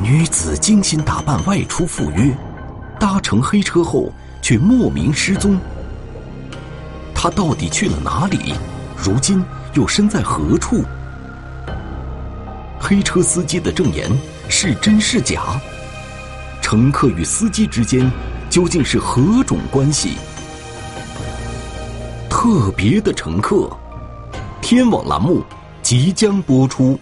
女子精心打扮外出赴约，搭乘黑车后却莫名失踪。她到底去了哪里？如今又身在何处？黑车司机的证言是真是假？乘客与司机之间究竟是何种关系？特别的乘客，天网栏目即将播出。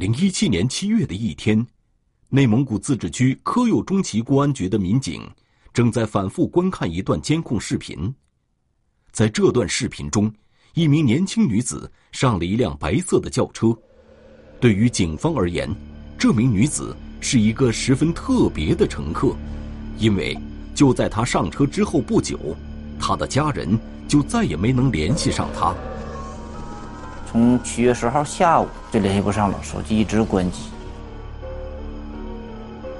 零一七年七月的一天，内蒙古自治区科右中旗公安局的民警正在反复观看一段监控视频。在这段视频中，一名年轻女子上了一辆白色的轿车。对于警方而言，这名女子是一个十分特别的乘客，因为就在她上车之后不久，她的家人就再也没能联系上她。从七月十号下午就联系不上了，手机一直关机。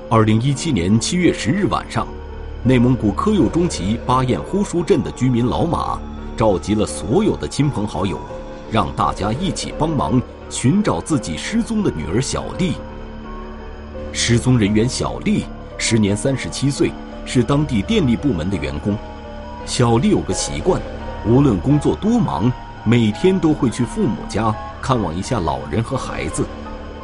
二零一七年七月十日晚上，内蒙古科右中旗巴彦呼舒镇的居民老马召集了所有的亲朋好友，让大家一起帮忙寻找自己失踪的女儿小丽。失踪人员小丽时年三十七岁，是当地电力部门的员工。小丽有个习惯，无论工作多忙。每天都会去父母家看望一下老人和孩子，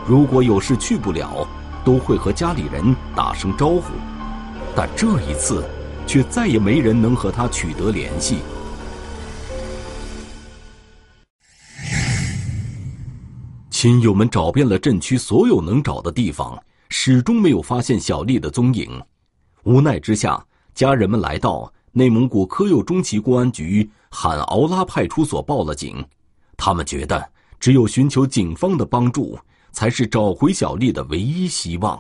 如果有事去不了，都会和家里人打声招呼。但这一次，却再也没人能和他取得联系。亲友们找遍了镇区所有能找的地方，始终没有发现小丽的踪影。无奈之下，家人们来到。内蒙古科右中旗公安局罕敖拉派出所报了警，他们觉得只有寻求警方的帮助，才是找回小丽的唯一希望。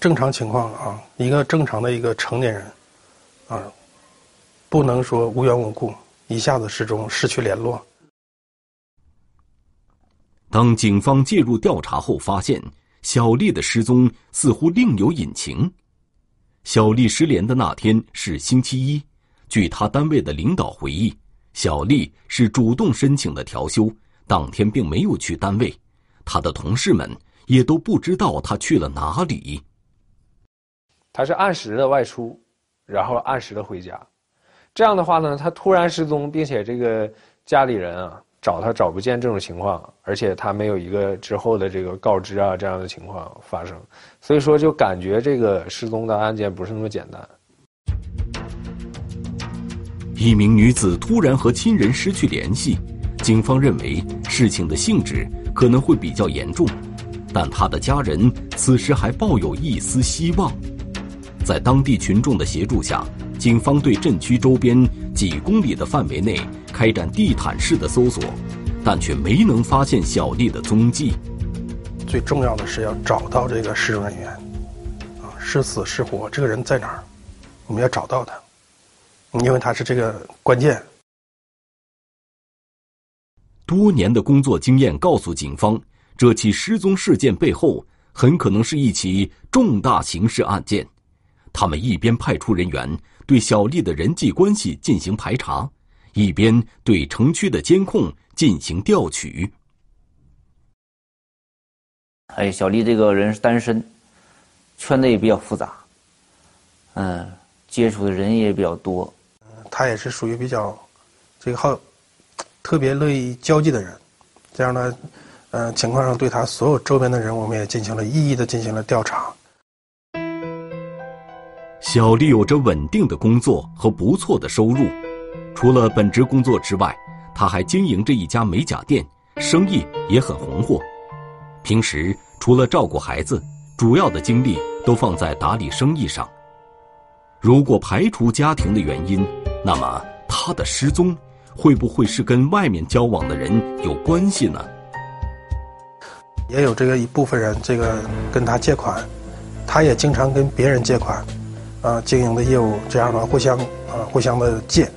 正常情况啊，一个正常的一个成年人，啊，不能说无缘无故一下子失踪、失去联络。当警方介入调查后，发现小丽的失踪似乎另有隐情。小丽失联的那天是星期一，据她单位的领导回忆，小丽是主动申请的调休，当天并没有去单位，她的同事们也都不知道她去了哪里。她是按时的外出，然后按时的回家，这样的话呢，她突然失踪，并且这个家里人啊。找他找不见这种情况，而且他没有一个之后的这个告知啊，这样的情况发生，所以说就感觉这个失踪的案件不是那么简单。一名女子突然和亲人失去联系，警方认为事情的性质可能会比较严重，但她的家人此时还抱有一丝希望。在当地群众的协助下，警方对镇区周边几公里的范围内。开展地毯式的搜索，但却没能发现小丽的踪迹。最重要的是要找到这个失踪人员，啊，是死是活，这个人在哪儿？我们要找到他，因为他是这个关键。多年的工作经验告诉警方，这起失踪事件背后很可能是一起重大刑事案件。他们一边派出人员对小丽的人际关系进行排查。一边对城区的监控进行调取。哎，小丽这个人是单身，圈子也比较复杂，嗯，接触的人也比较多。他也是属于比较这个好，特别乐意交际的人。这样呢，嗯，情况上对他所有周边的人，我们也进行了一一的进行了调查。小丽有着稳定的工作和不错的收入。除了本职工作之外，他还经营着一家美甲店，生意也很红火。平时除了照顾孩子，主要的精力都放在打理生意上。如果排除家庭的原因，那么他的失踪会不会是跟外面交往的人有关系呢？也有这个一部分人，这个跟他借款，他也经常跟别人借款，啊，经营的业务这样的互相啊互相的借。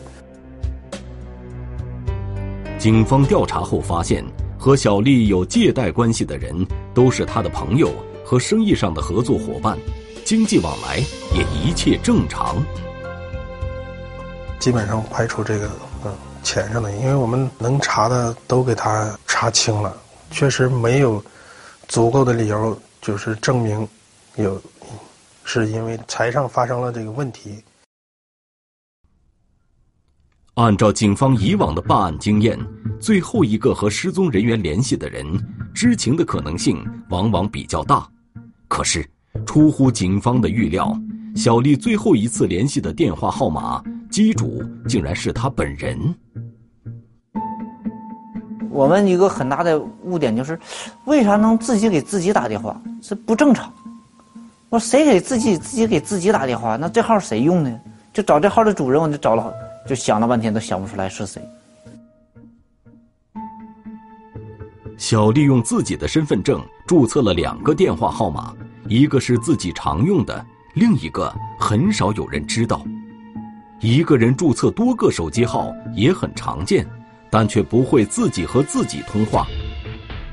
警方调查后发现，和小丽有借贷关系的人都是她的朋友和生意上的合作伙伴，经济往来也一切正常。基本上排除这个嗯钱上的，因为我们能查的都给他查清了，确实没有足够的理由就是证明有是因为财上发生了这个问题。按照警方以往的办案经验，最后一个和失踪人员联系的人知情的可能性往往比较大。可是，出乎警方的预料，小丽最后一次联系的电话号码。机主竟然是他本人。我们一个很大的误点就是，为啥能自己给自己打电话？这不正常。我说谁给自己自己给自己打电话？那这号谁用的？就找这号的主人，我就找了，就想了半天都想不出来是谁。小丽用自己的身份证注册了两个电话号码，一个是自己常用的，另一个很少有人知道。一个人注册多个手机号也很常见，但却不会自己和自己通话。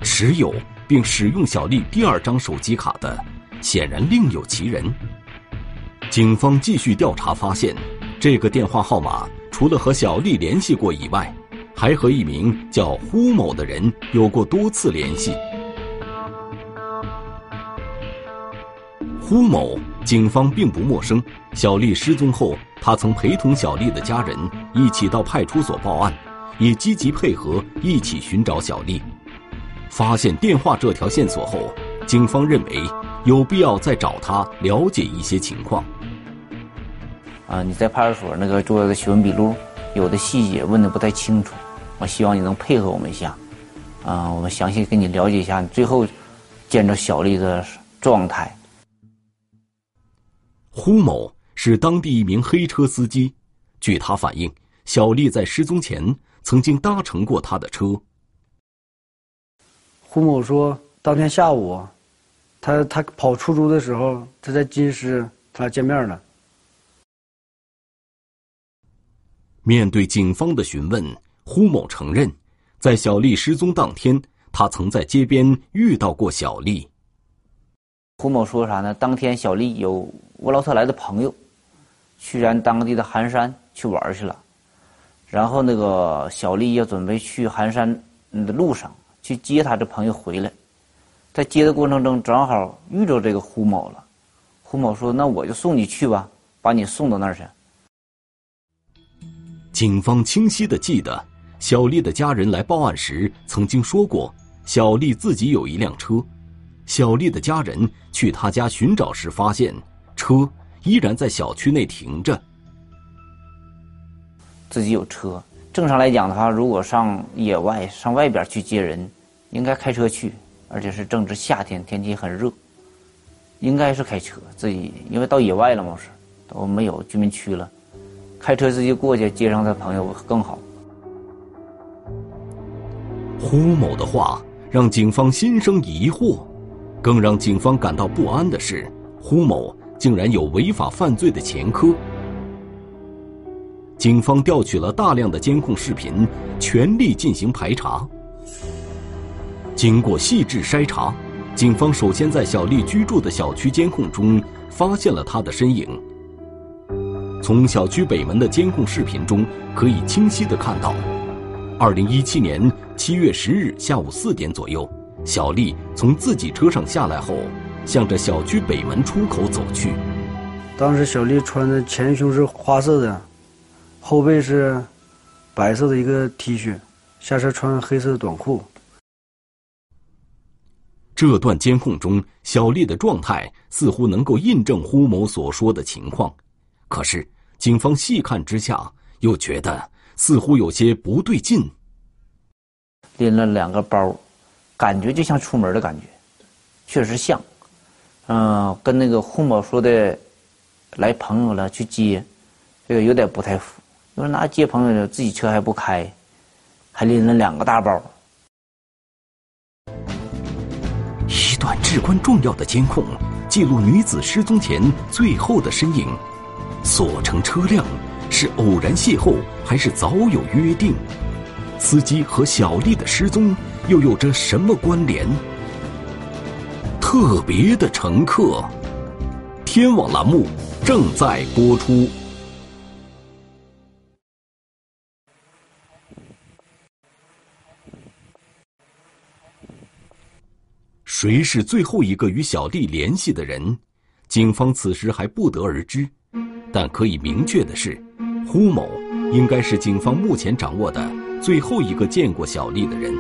持有并使用小丽第二张手机卡的，显然另有其人。警方继续调查发现，这个电话号码除了和小丽联系过以外，还和一名叫胡某的人有过多次联系。胡某，警方并不陌生。小丽失踪后，他曾陪同小丽的家人一起到派出所报案，也积极配合一起寻找小丽。发现电话这条线索后，警方认为有必要再找他了解一些情况。啊，你在派出所那个做的询问笔录，有的细节问的不太清楚，我希望你能配合我们一下。啊，我们详细跟你了解一下，最后见着小丽的状态。胡某是当地一名黑车司机，据他反映，小丽在失踪前曾经搭乘过他的车。胡某说，当天下午，他他跑出租的时候，他在金狮，他俩见面了。面对警方的询问，胡某承认，在小丽失踪当天，他曾在街边遇到过小丽。胡某说啥呢？当天小丽有乌劳特来的朋友，去咱当地的寒山去玩去了，然后那个小丽要准备去寒山的路上去接她的朋友回来，在接的过程中正好遇着这个胡某了。胡某说：“那我就送你去吧，把你送到那儿去。”警方清晰的记得，小丽的家人来报案时曾经说过，小丽自己有一辆车。小丽的家人去他家寻找时，发现车依然在小区内停着。自己有车，正常来讲的话，如果上野外、上外边去接人，应该开车去，而且是正值夏天，天气很热，应该是开车自己，因为到野外了嘛是，都没有居民区了，开车自己过去接上他朋友更好。胡某的话让警方心生疑惑。更让警方感到不安的是，胡某竟然有违法犯罪的前科。警方调取了大量的监控视频，全力进行排查。经过细致筛查，警方首先在小丽居住的小区监控中发现了她的身影。从小区北门的监控视频中可以清晰的看到，二零一七年七月十日下午四点左右。小丽从自己车上下来后，向着小区北门出口走去。当时小丽穿的前胸是花色的，后背是白色的一个 T 恤，下身穿黑色的短裤。这段监控中，小丽的状态似乎能够印证呼某所说的情况，可是警方细看之下，又觉得似乎有些不对劲。拎了两个包。感觉就像出门的感觉，确实像，嗯，跟那个胡某说的，来朋友了去接，这个有点不太符。因为拿接朋友的自己车还不开，还拎了两个大包。一段至关重要的监控记录女子失踪前最后的身影，所乘车辆是偶然邂逅还是早有约定？司机和小丽的失踪又有着什么关联？特别的乘客，天网栏目正在播出。谁是最后一个与小丽联系的人？警方此时还不得而知，但可以明确的是，呼某应该是警方目前掌握的最后一个见过小丽的人。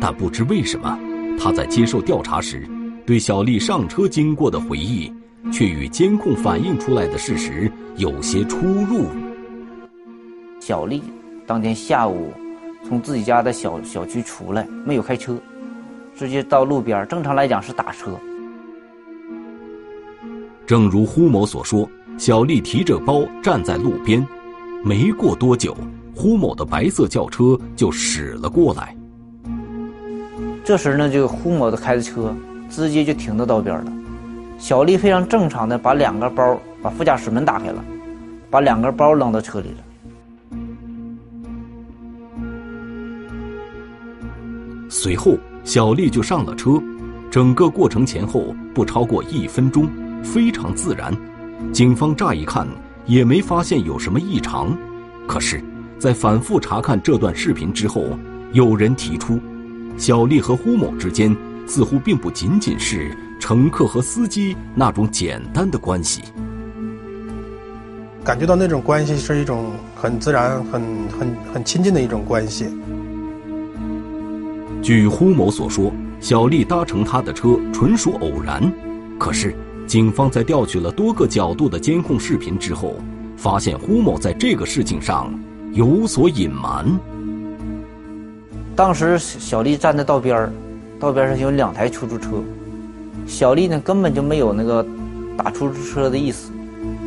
但不知为什么，他在接受调查时，对小丽上车经过的回忆，却与监控反映出来的事实有些出入。小丽当天下午从自己家的小小区出来，没有开车。直接到路边，正常来讲是打车。正如呼某所说，小丽提着包站在路边，没过多久，呼某的白色轿车就驶了过来。这时呢，就呼某的开的车直接就停到道边了。小丽非常正常的把两个包，把副驾驶门打开了，把两个包扔到车里了。随后。小丽就上了车，整个过程前后不超过一分钟，非常自然。警方乍一看也没发现有什么异常，可是，在反复查看这段视频之后，有人提出，小丽和呼某之间似乎并不仅仅是乘客和司机那种简单的关系，感觉到那种关系是一种很自然、很很很亲近的一种关系。据呼某所说，小丽搭乘他的车纯属偶然。可是，警方在调取了多个角度的监控视频之后，发现胡某在这个事情上有所隐瞒。当时小丽站在道边道边上有两台出租车，小丽呢根本就没有那个打出租车的意思，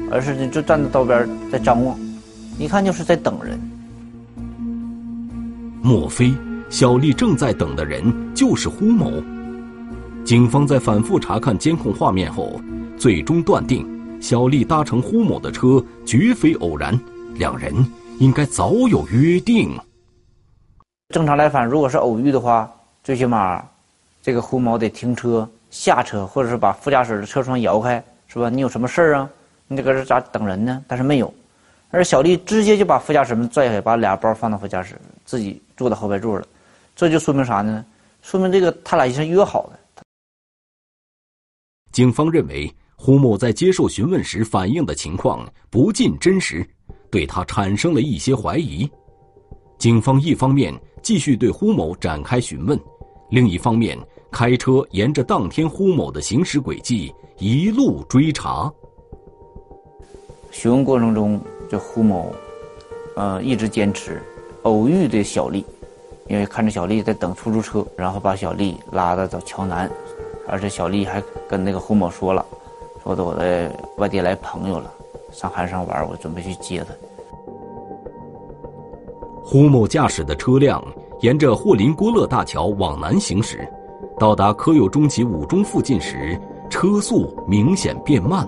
而是就站在道边在张望，一看就是在等人。莫非？小丽正在等的人就是胡某。警方在反复查看监控画面后，最终断定小丽搭乘胡某的车绝非偶然，两人应该早有约定。正常来访，如果是偶遇的话，最起码这个胡某得停车下车，或者是把副驾驶的车窗摇开，是吧？你有什么事儿啊？你这搁这咋等人呢？但是没有，而小丽直接就把副驾驶门拽开，把俩包放到副驾驶，自己坐到后排座了。这就说明啥呢？说明这个他俩已经约好的。警方认为胡某在接受询问时反映的情况不尽真实，对他产生了一些怀疑。警方一方面继续对胡某展开询问，另一方面开车沿着当天胡某的行驶轨迹一路追查。询问过程中，这胡某，呃，一直坚持偶遇的小丽。因为看着小丽在等出租车，然后把小丽拉到桥南，而且小丽还跟那个胡某说了，说的我在外地来朋友了，上寒山玩，我准备去接他。胡某驾驶的车辆沿着霍林郭勒大桥往南行驶，到达科右中旗五中附近时，车速明显变慢，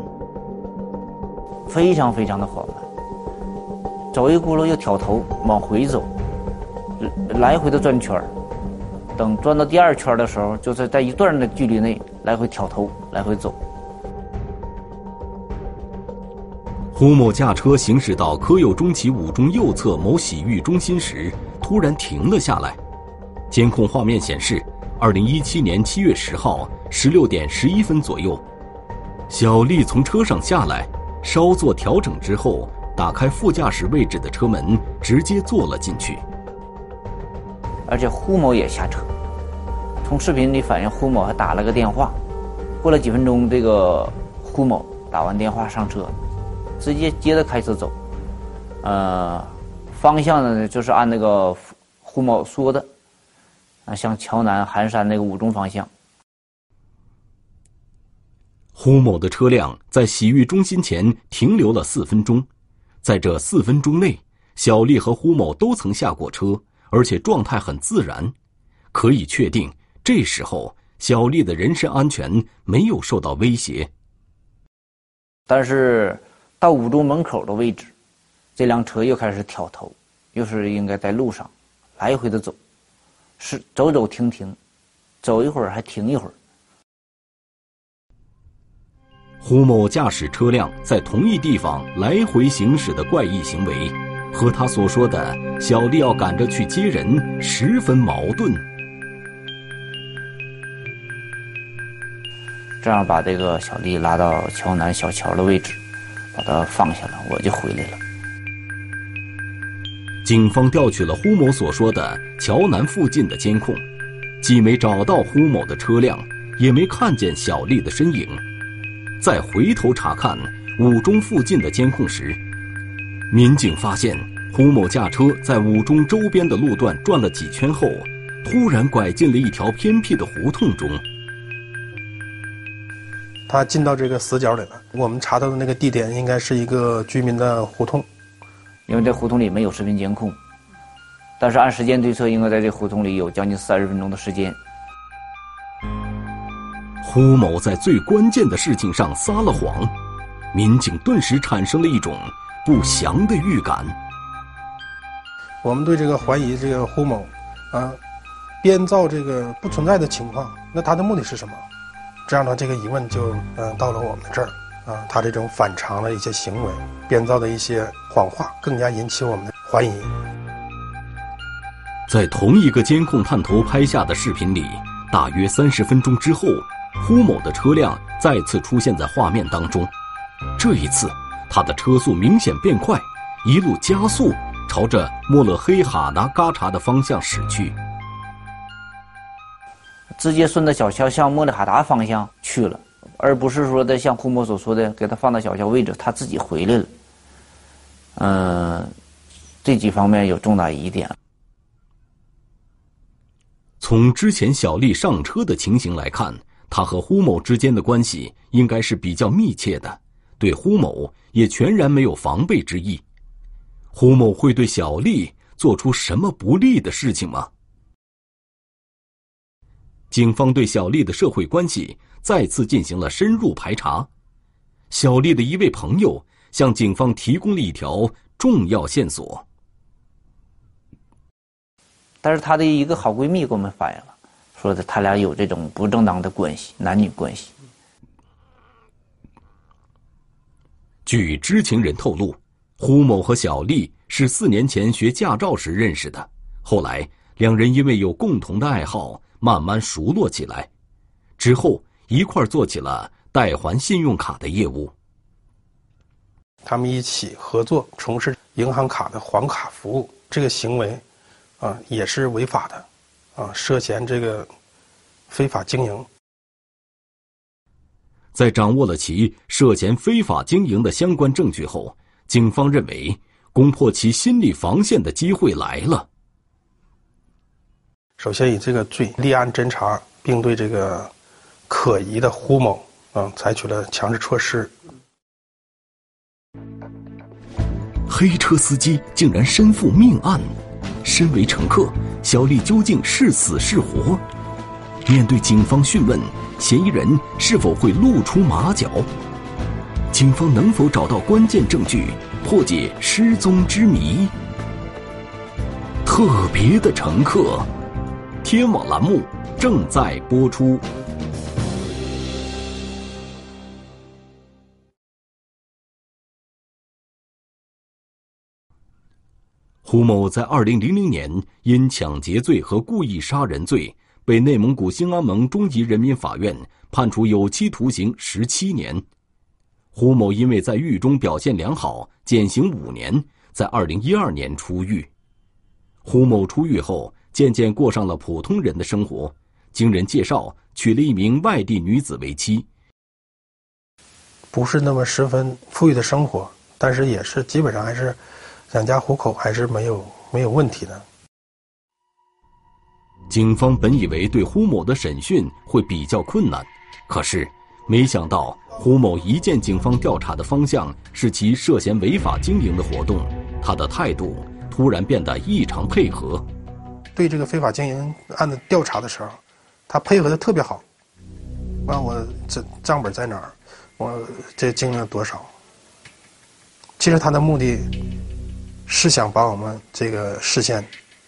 非常非常的缓慢，走一轱辘又挑头往回走。来回的转圈儿，等转到第二圈的时候，就是在一段的距离内来回挑头，来回走。胡某驾车行驶到科右中旗五中右侧某洗浴中心时，突然停了下来。监控画面显示，二零一七年七月十号十六点十一分左右，小丽从车上下来，稍作调整之后，打开副驾驶位置的车门，直接坐了进去。而且胡某也下车，从视频里反映，胡某还打了个电话。过了几分钟，这个胡某打完电话上车，直接接着开车走。呃，方向呢就是按那个胡某说的，啊，向桥南寒山那个五中方向。胡某的车辆在洗浴中心前停留了四分钟，在这四分钟内，小丽和胡某都曾下过车。而且状态很自然，可以确定这时候小丽的人身安全没有受到威胁。但是到五中门口的位置，这辆车又开始挑头，又是应该在路上来回的走，是走走停停，走一会儿还停一会儿。胡某驾驶车辆在同一地方来回行驶的怪异行为，和他所说的小丽要赶着去接人十分矛盾。这样把这个小丽拉到桥南小桥的位置，把她放下了，我就回来了。警方调取了胡某所说的桥南附近的监控，既没找到胡某的车辆，也没看见小丽的身影。再回头查看五中附近的监控时，民警发现胡某驾车在五中周边的路段转了几圈后，突然拐进了一条偏僻的胡同中。他进到这个死角里了。我们查到的那个地点应该是一个居民的胡同，因为这胡同里没有视频监控，但是按时间推测，应该在这胡同里有将近三十分钟的时间。胡某在最关键的事情上撒了谎，民警顿时产生了一种不祥的预感。我们对这个怀疑这个胡某，啊，编造这个不存在的情况，那他的目的是什么？这样呢这个疑问就嗯到了我们这儿，啊，他这种反常的一些行为，编造的一些谎话，更加引起我们的怀疑。在同一个监控探头拍下的视频里，大约三十分钟之后。呼某的车辆再次出现在画面当中，这一次，他的车速明显变快，一路加速，朝着莫勒黑哈达嘎查的方向驶去，直接顺着小桥向莫里哈达方向去了，而不是说的像胡某所说的给他放到小桥位置，他自己回来了。嗯，这几方面有重大疑点。从之前小丽上车的情形来看。他和胡某之间的关系应该是比较密切的，对胡某也全然没有防备之意。胡某会对小丽做出什么不利的事情吗？警方对小丽的社会关系再次进行了深入排查。小丽的一位朋友向警方提供了一条重要线索，但是她的一个好闺蜜给我们反映了。说的他俩有这种不正当的关系，男女关系。据知情人透露，胡某和小丽是四年前学驾照时认识的，后来两人因为有共同的爱好，慢慢熟络起来，之后一块做起了代还信用卡的业务。他们一起合作从事银行卡的还卡服务，这个行为，啊，也是违法的。啊，涉嫌这个非法经营。在掌握了其涉嫌非法经营的相关证据后，警方认为攻破其心理防线的机会来了。首先以这个罪立案侦查，并对这个可疑的胡某啊采取了强制措施。黑车司机竟然身负命案。身为乘客，小丽究竟是死是活？面对警方讯问，嫌疑人是否会露出马脚？警方能否找到关键证据，破解失踪之谜？特别的乘客，天网栏目正在播出。胡某在二零零零年因抢劫罪和故意杀人罪，被内蒙古兴安盟中级人民法院判处有期徒刑十七年。胡某因为在狱中表现良好，减刑五年，在二零一二年出狱。胡某出狱后，渐渐过上了普通人的生活，经人介绍娶了一名外地女子为妻，不是那么十分富裕的生活，但是也是基本上还是。养家糊口还是没有没有问题的。警方本以为对胡某的审讯会比较困难，可是没想到胡某一见警方调查的方向是其涉嫌违法经营的活动，他的态度突然变得异常配合。对这个非法经营案的调查的时候，他配合的特别好。问我这账本在哪儿？我这经营了多少？其实他的目的。是想把我们这个视线，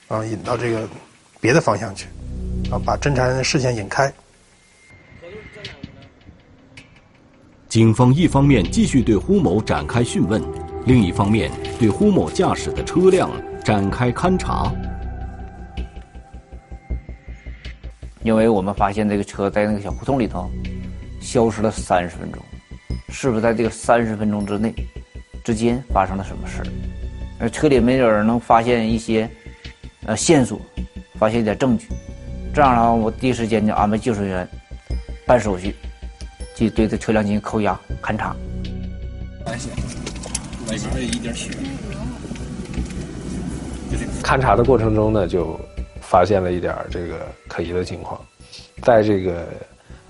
啊引到这个别的方向去，啊把侦查人的视线引开。警方一方面继续对胡某展开讯问，另一方面对胡某驾驶的车辆展开勘查。因为我们发现这个车在那个小胡同里头消失了三十分钟，是不是在这个三十分钟之内之间发生了什么事儿？呃，车里没有人能发现一些呃线索，发现一点证据。这样的话，我第一时间就安排技术人员办手续。去对这车辆进行扣押勘查。外线，外面一点血。勘查的过程中呢，就发现了一点这个可疑的情况，在这个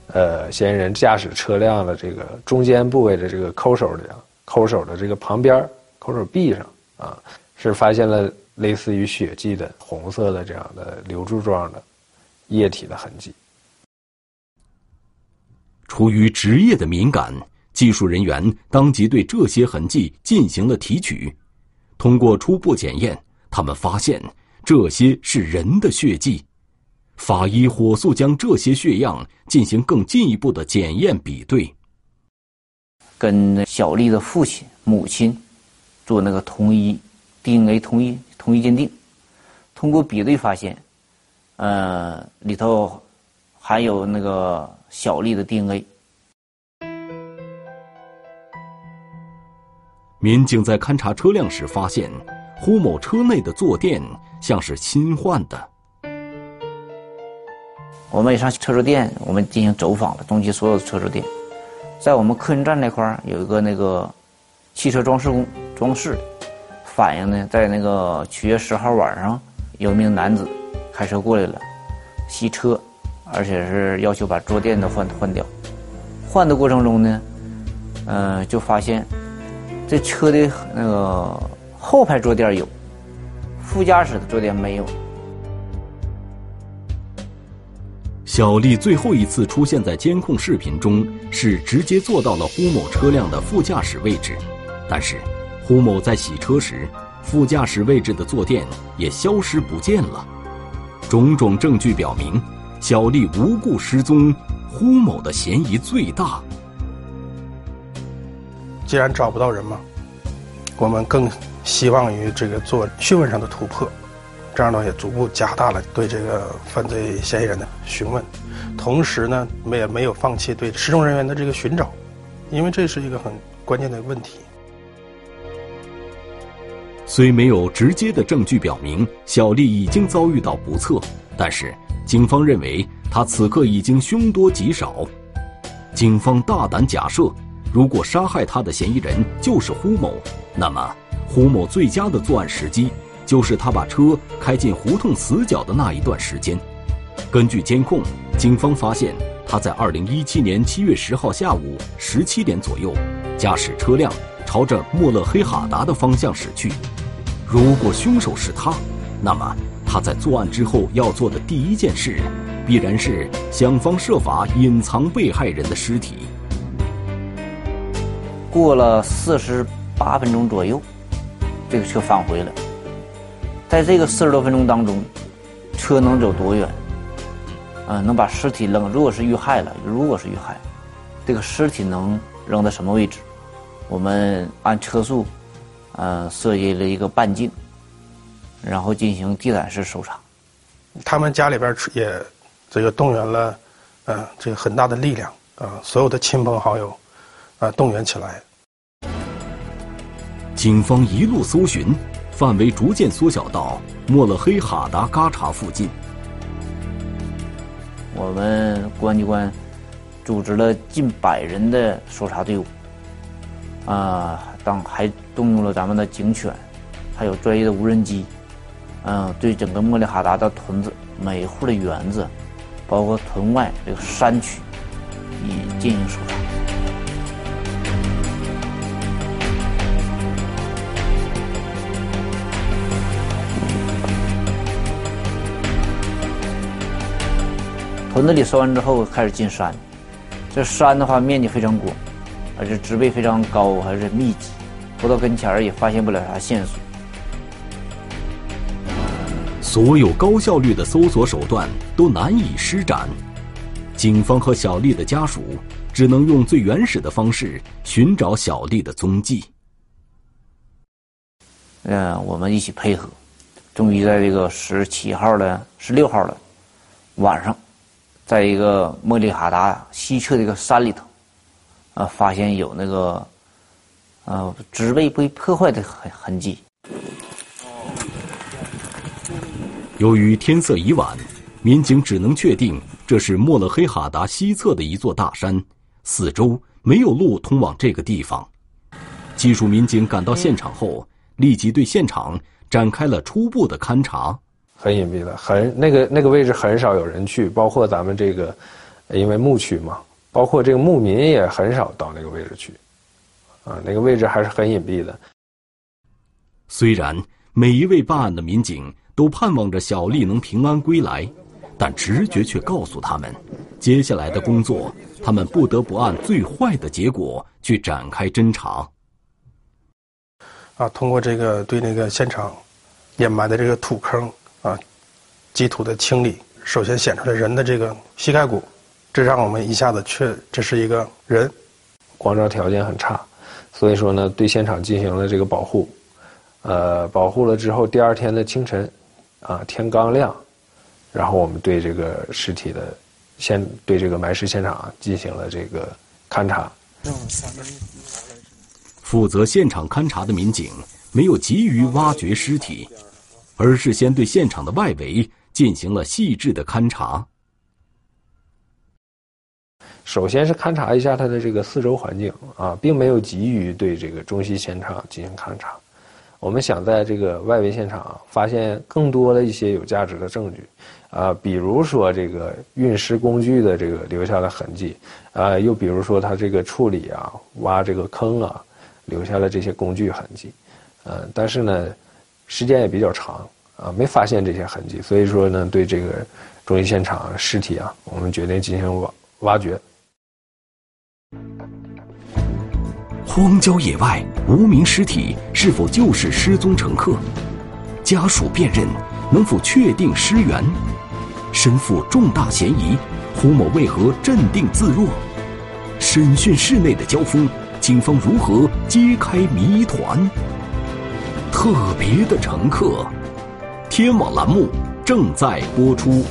呃嫌疑人驾驶车辆的这个中间部位的这个扣手里，扣手的这个旁边扣手臂上啊，是发现了类似于血迹的红色的这样的流柱状的液体的痕迹。出于职业的敏感，技术人员当即对这些痕迹进行了提取。通过初步检验，他们发现这些是人的血迹。法医火速将这些血样进行更进一步的检验比对，跟小丽的父亲、母亲做那个同一 DNA 同一同一鉴定。通过比对发现，呃，里头含有那个。小丽的 DNA。民警在勘查车辆时发现，胡某车内的坐垫像是新换的。我们也上车车店，我们进行走访了，东西所有的车车店，在我们客运站那块儿有一个那个汽车装饰工装饰，反映呢，在那个七月十号晚上，有一名男子开车过来了，洗车。而且是要求把坐垫都换换掉，换的过程中呢，呃，就发现这车的那个后排坐垫有，副驾驶的坐垫没有。小丽最后一次出现在监控视频中，是直接坐到了呼某车辆的副驾驶位置，但是呼某在洗车时，副驾驶位置的坐垫也消失不见了。种种证据表明。小丽无故失踪，呼某的嫌疑最大。既然找不到人嘛，我们更希望于这个做讯问上的突破，这样呢也逐步加大了对这个犯罪嫌疑人的询问，同时呢，我们也没有放弃对失踪人员的这个寻找，因为这是一个很关键的问题。虽没有直接的证据表明小丽已经遭遇到不测，但是。警方认为她此刻已经凶多吉少，警方大胆假设，如果杀害她的嫌疑人就是胡某，那么胡某最佳的作案时机就是他把车开进胡同死角的那一段时间。根据监控，警方发现他在2017年7月10号下午17点左右，驾驶车辆朝着莫勒黑哈达的方向驶去。如果凶手是他，那么。他在作案之后要做的第一件事，必然是想方设法隐藏被害人的尸体。过了四十八分钟左右，这个车返回了。在这个四十多分钟当中，车能走多远？嗯，能把尸体扔？如果是遇害了，如果是遇害，这个尸体能扔到什么位置？我们按车速，呃，设计了一个半径。然后进行地毯式搜查，他们家里边也这个动员了，呃，这个很大的力量啊，所有的亲朋好友啊动员起来。警方一路搜寻，范围逐渐缩小到莫勒黑哈达嘎查附近。我们公安机关组织了近百人的搜查队伍，啊，当还动用了咱们的警犬，还有专业的无人机。嗯，对整个莫勒哈达的屯子、每户的园子，包括屯外这个山区，以进行搜查。屯子里搜完之后，开始进山。这山的话，面积非常广，而且植被非常高，还是密集，不到跟前儿也发现不了啥线索。所有高效率的搜索手段都难以施展，警方和小丽的家属只能用最原始的方式寻找小丽的踪迹。嗯，我们一起配合，终于在这个十七号的、十六号的晚上，在一个莫里哈达西侧的一个山里头，啊，发现有那个，呃，植被被破坏的痕痕迹。由于天色已晚，民警只能确定这是莫勒黑哈达西侧的一座大山，四周没有路通往这个地方。技术民警赶到现场后，立即对现场展开了初步的勘查。很隐蔽的，很那个那个位置很少有人去，包括咱们这个，因为牧区嘛，包括这个牧民也很少到那个位置去，啊，那个位置还是很隐蔽的。虽然每一位办案的民警。都盼望着小丽能平安归来，但直觉却告诉他们，接下来的工作，他们不得不按最坏的结果去展开侦查。啊，通过这个对那个现场掩埋的这个土坑啊，基土的清理，首先显出来人的这个膝盖骨，这让我们一下子确这是一个人。光照条件很差，所以说呢，对现场进行了这个保护。呃，保护了之后，第二天的清晨。啊，天刚亮，然后我们对这个尸体的现对这个埋尸现场进行了这个勘查。负责现场勘查的民警没有急于挖掘尸体，而是先对现场的外围进行了细致的勘查。首先是勘察一下它的这个四周环境啊，并没有急于对这个中西现场进行勘察。我们想在这个外围现场发现更多的一些有价值的证据，啊，比如说这个运尸工具的这个留下的痕迹，啊，又比如说它这个处理啊，挖这个坑啊，留下了这些工具痕迹，呃，但是呢，时间也比较长，啊，没发现这些痕迹，所以说呢，对这个中医现场尸体啊，我们决定进行挖挖掘。荒郊野外，无名尸体是否就是失踪乘客？家属辨认能否确定尸源？身负重大嫌疑，胡某为何镇定自若？审讯室内的交锋，警方如何揭开谜团？特别的乘客，天网栏目正在播出。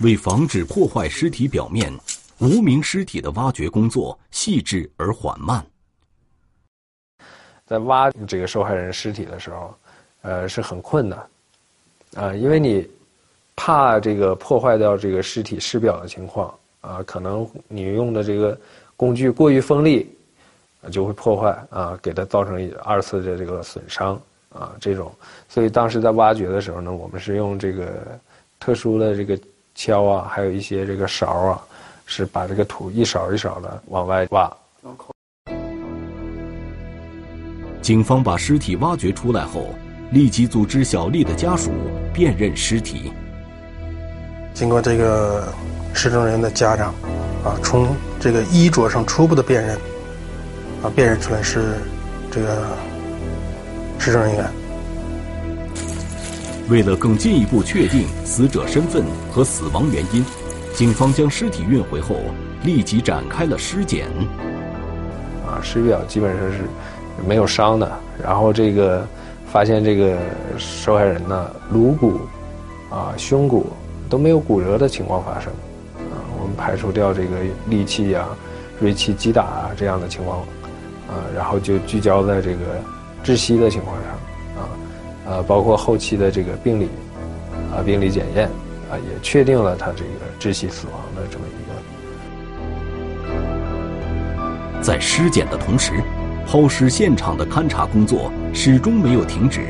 为防止破坏尸体表面，无名尸体的挖掘工作细致而缓慢。在挖这个受害人尸体的时候，呃，是很困难，啊，因为你怕这个破坏掉这个尸体尸表的情况，啊，可能你用的这个工具过于锋利，就会破坏啊，给它造成二次的这个损伤啊，这种，所以当时在挖掘的时候呢，我们是用这个特殊的这个。锹啊，还有一些这个勺啊，是把这个土一勺一勺的往外挖。警方把尸体挖掘出来后，立即组织小丽的家属辨认尸体。经过这个失踪人的家长啊，从这个衣着上初步的辨认啊，辨认出来是这个失踪人员。为了更进一步确定死者身份和死亡原因，警方将尸体运回后，立即展开了尸检。啊，尸表基本上是没有伤的，然后这个发现这个受害人呢，颅骨、啊胸骨都没有骨折的情况发生。排除掉这个利器呀、锐器击打啊这样的情况，啊，然后就聚焦在这个窒息的情况上。呃，包括后期的这个病理，啊，病理检验，啊，也确定了他这个窒息死亡的这么一个。在尸检的同时，抛尸现场的勘查工作始终没有停止。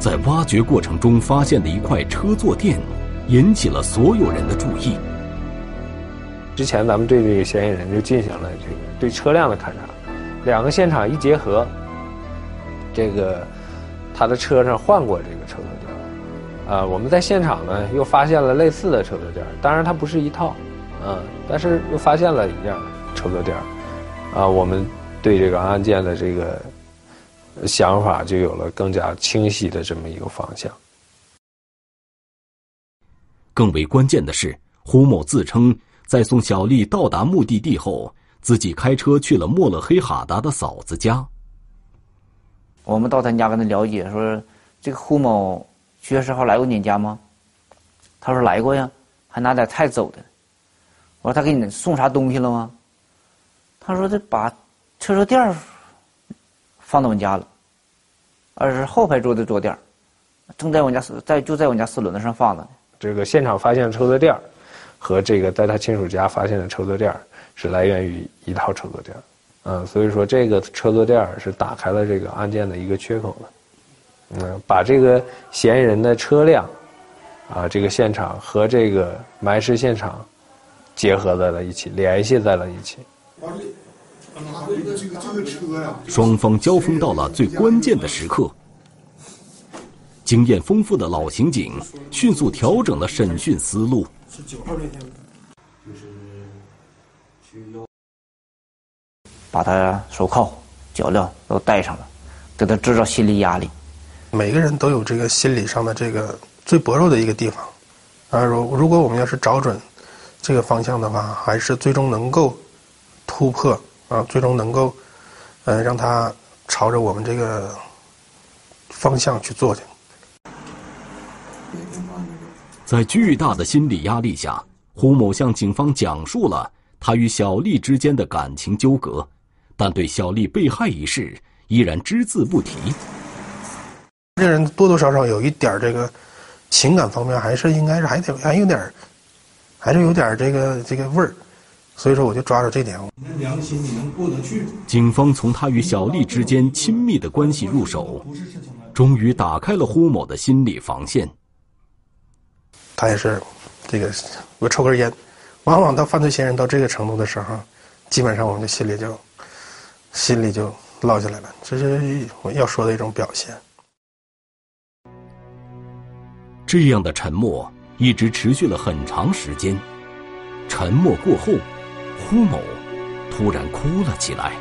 在挖掘过程中发现的一块车坐垫，引起了所有人的注意。之前咱们对这个嫌疑人就进行了这个对车辆的勘查，两个现场一结合，这个。他的车上换过这个车座垫，啊，我们在现场呢又发现了类似的车座垫，当然它不是一套，啊，但是又发现了一样车座垫，啊，我们对这个案件的这个想法就有了更加清晰的这么一个方向。更为关键的是，胡某自称在送小丽到达目的地后，自己开车去了莫勒黑哈达的嫂子家。我们到他家跟他了解，说这个胡某七月十号来过你家吗？他说来过呀，还拿点菜走的。我说他给你送啥东西了吗？他说他把车车垫放到我们家了，而是后排座的坐垫正在我家四在就在我家四轮子上放着呢。这个现场发现的抽屉垫和这个在他亲属家发现的抽屉垫是来源于一套抽屉垫嗯，所以说这个车屉垫是打开了这个案件的一个缺口的，嗯，把这个嫌疑人的车辆，啊，这个现场和这个埋尸现场结合在了一起，联系在了一起。双方交锋到了最关键的时刻。经验丰富的老刑警迅速调整了审讯思路。是九号那天，就是去要把他手铐、脚镣都戴上了，给他制造心理压力。每个人都有这个心理上的这个最薄弱的一个地方，啊，如如果我们要是找准这个方向的话，还是最终能够突破啊，最终能够呃让他朝着我们这个方向去做去。在巨大的心理压力下，胡某向警方讲述了他与小丽之间的感情纠葛，但对小丽被害一事依然只字不提。这人多多少少有一点这个情感方面，还是应该是还得还有点还是有点这个这个味儿，所以说我就抓住这点。你的良心你能过得去？警方从他与小丽之间亲密的关系入手，终于打开了胡某的心理防线。他也是，这个我抽根烟，往往到犯罪嫌疑人到这个程度的时候，基本上我们的心里就，心里就落下来了。这是我要说的一种表现。这样的沉默一直持续了很长时间，沉默过后，呼某突然哭了起来。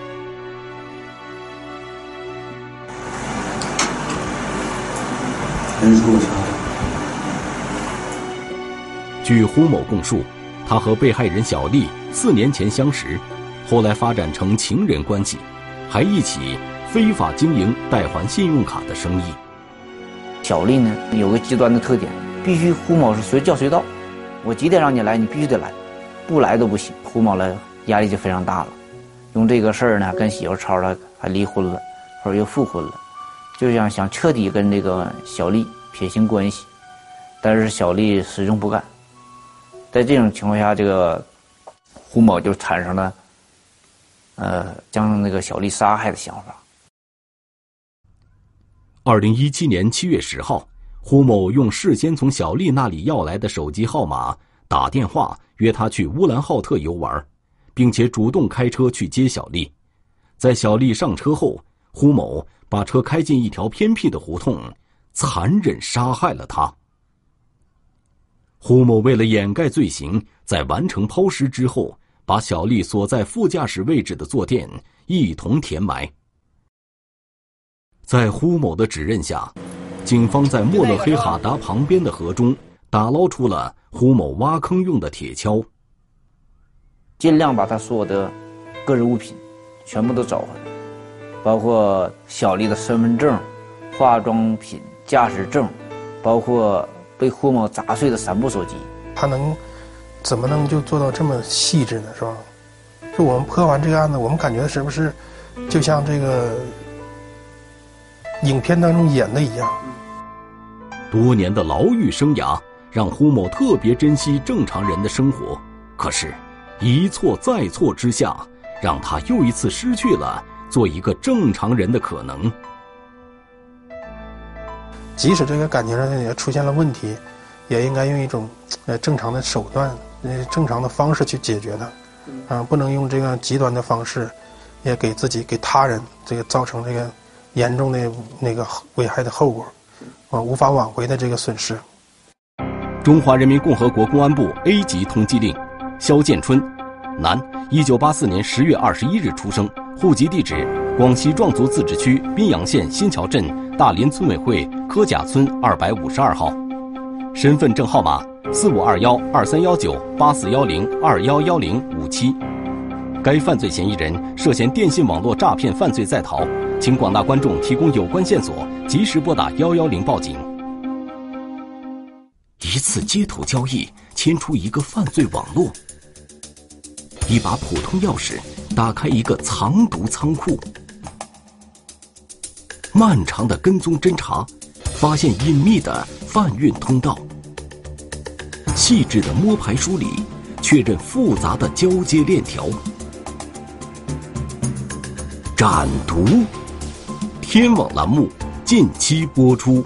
据胡某供述，他和被害人小丽四年前相识，后来发展成情人关系，还一起非法经营代还信用卡的生意。小丽呢有个极端的特点，必须胡某是随叫随到，我几点让你来，你必须得来，不来都不行。胡某呢压力就非常大了，用这个事儿呢跟媳妇吵了，还离婚了，或者又复婚了，就想想彻底跟这个小丽撇清关系，但是小丽始终不干。在这种情况下，这个胡某就产生了，呃，将那个小丽杀害的想法。二零一七年七月十号，胡某用事先从小丽那里要来的手机号码打电话约她去乌兰浩特游玩，并且主动开车去接小丽。在小丽上车后，胡某把车开进一条偏僻的胡同，残忍杀害了她。胡某为了掩盖罪行，在完成抛尸之后，把小丽锁在副驾驶位置的坐垫一同填埋。在胡某的指认下，警方在莫勒黑哈达旁边的河中打捞出了胡某挖坑用的铁锹。尽量把他所有的个人物品全部都找回来，包括小丽的身份证、化妆品、驾驶证，包括。被胡某砸碎的三部手机，他能怎么能就做到这么细致呢？是吧？就我们破完这个案子，我们感觉是不是就像这个影片当中演的一样？多年的牢狱生涯让胡某特别珍惜正常人的生活，可是，一错再错之下，让他又一次失去了做一个正常人的可能。即使这个感情上也出现了问题，也应该用一种呃正常的手段、呃正常的方式去解决它，啊，不能用这个极端的方式，也给自己、给他人这个造成这个严重的那个危害的后果，啊，无法挽回的这个损失。中华人民共和国公安部 A 级通缉令：肖建春，男，一九八四年十月二十一日出生，户籍地址：广西壮族自治区宾阳县新桥镇大林村委会柯甲村二百五十二号。身份证号码：四五二幺二三幺九八四幺零二幺幺零五七。该犯罪嫌疑人涉嫌电信网络诈骗犯罪在逃，请广大观众提供有关线索，及时拨打幺幺零报警。一次街头交易牵出一个犯罪网络，一把普通钥匙打开一个藏毒仓库，漫长的跟踪侦查，发现隐秘的贩运通道，细致的摸排梳理，确认复杂的交接链条。斩毒，天网栏目近期播出。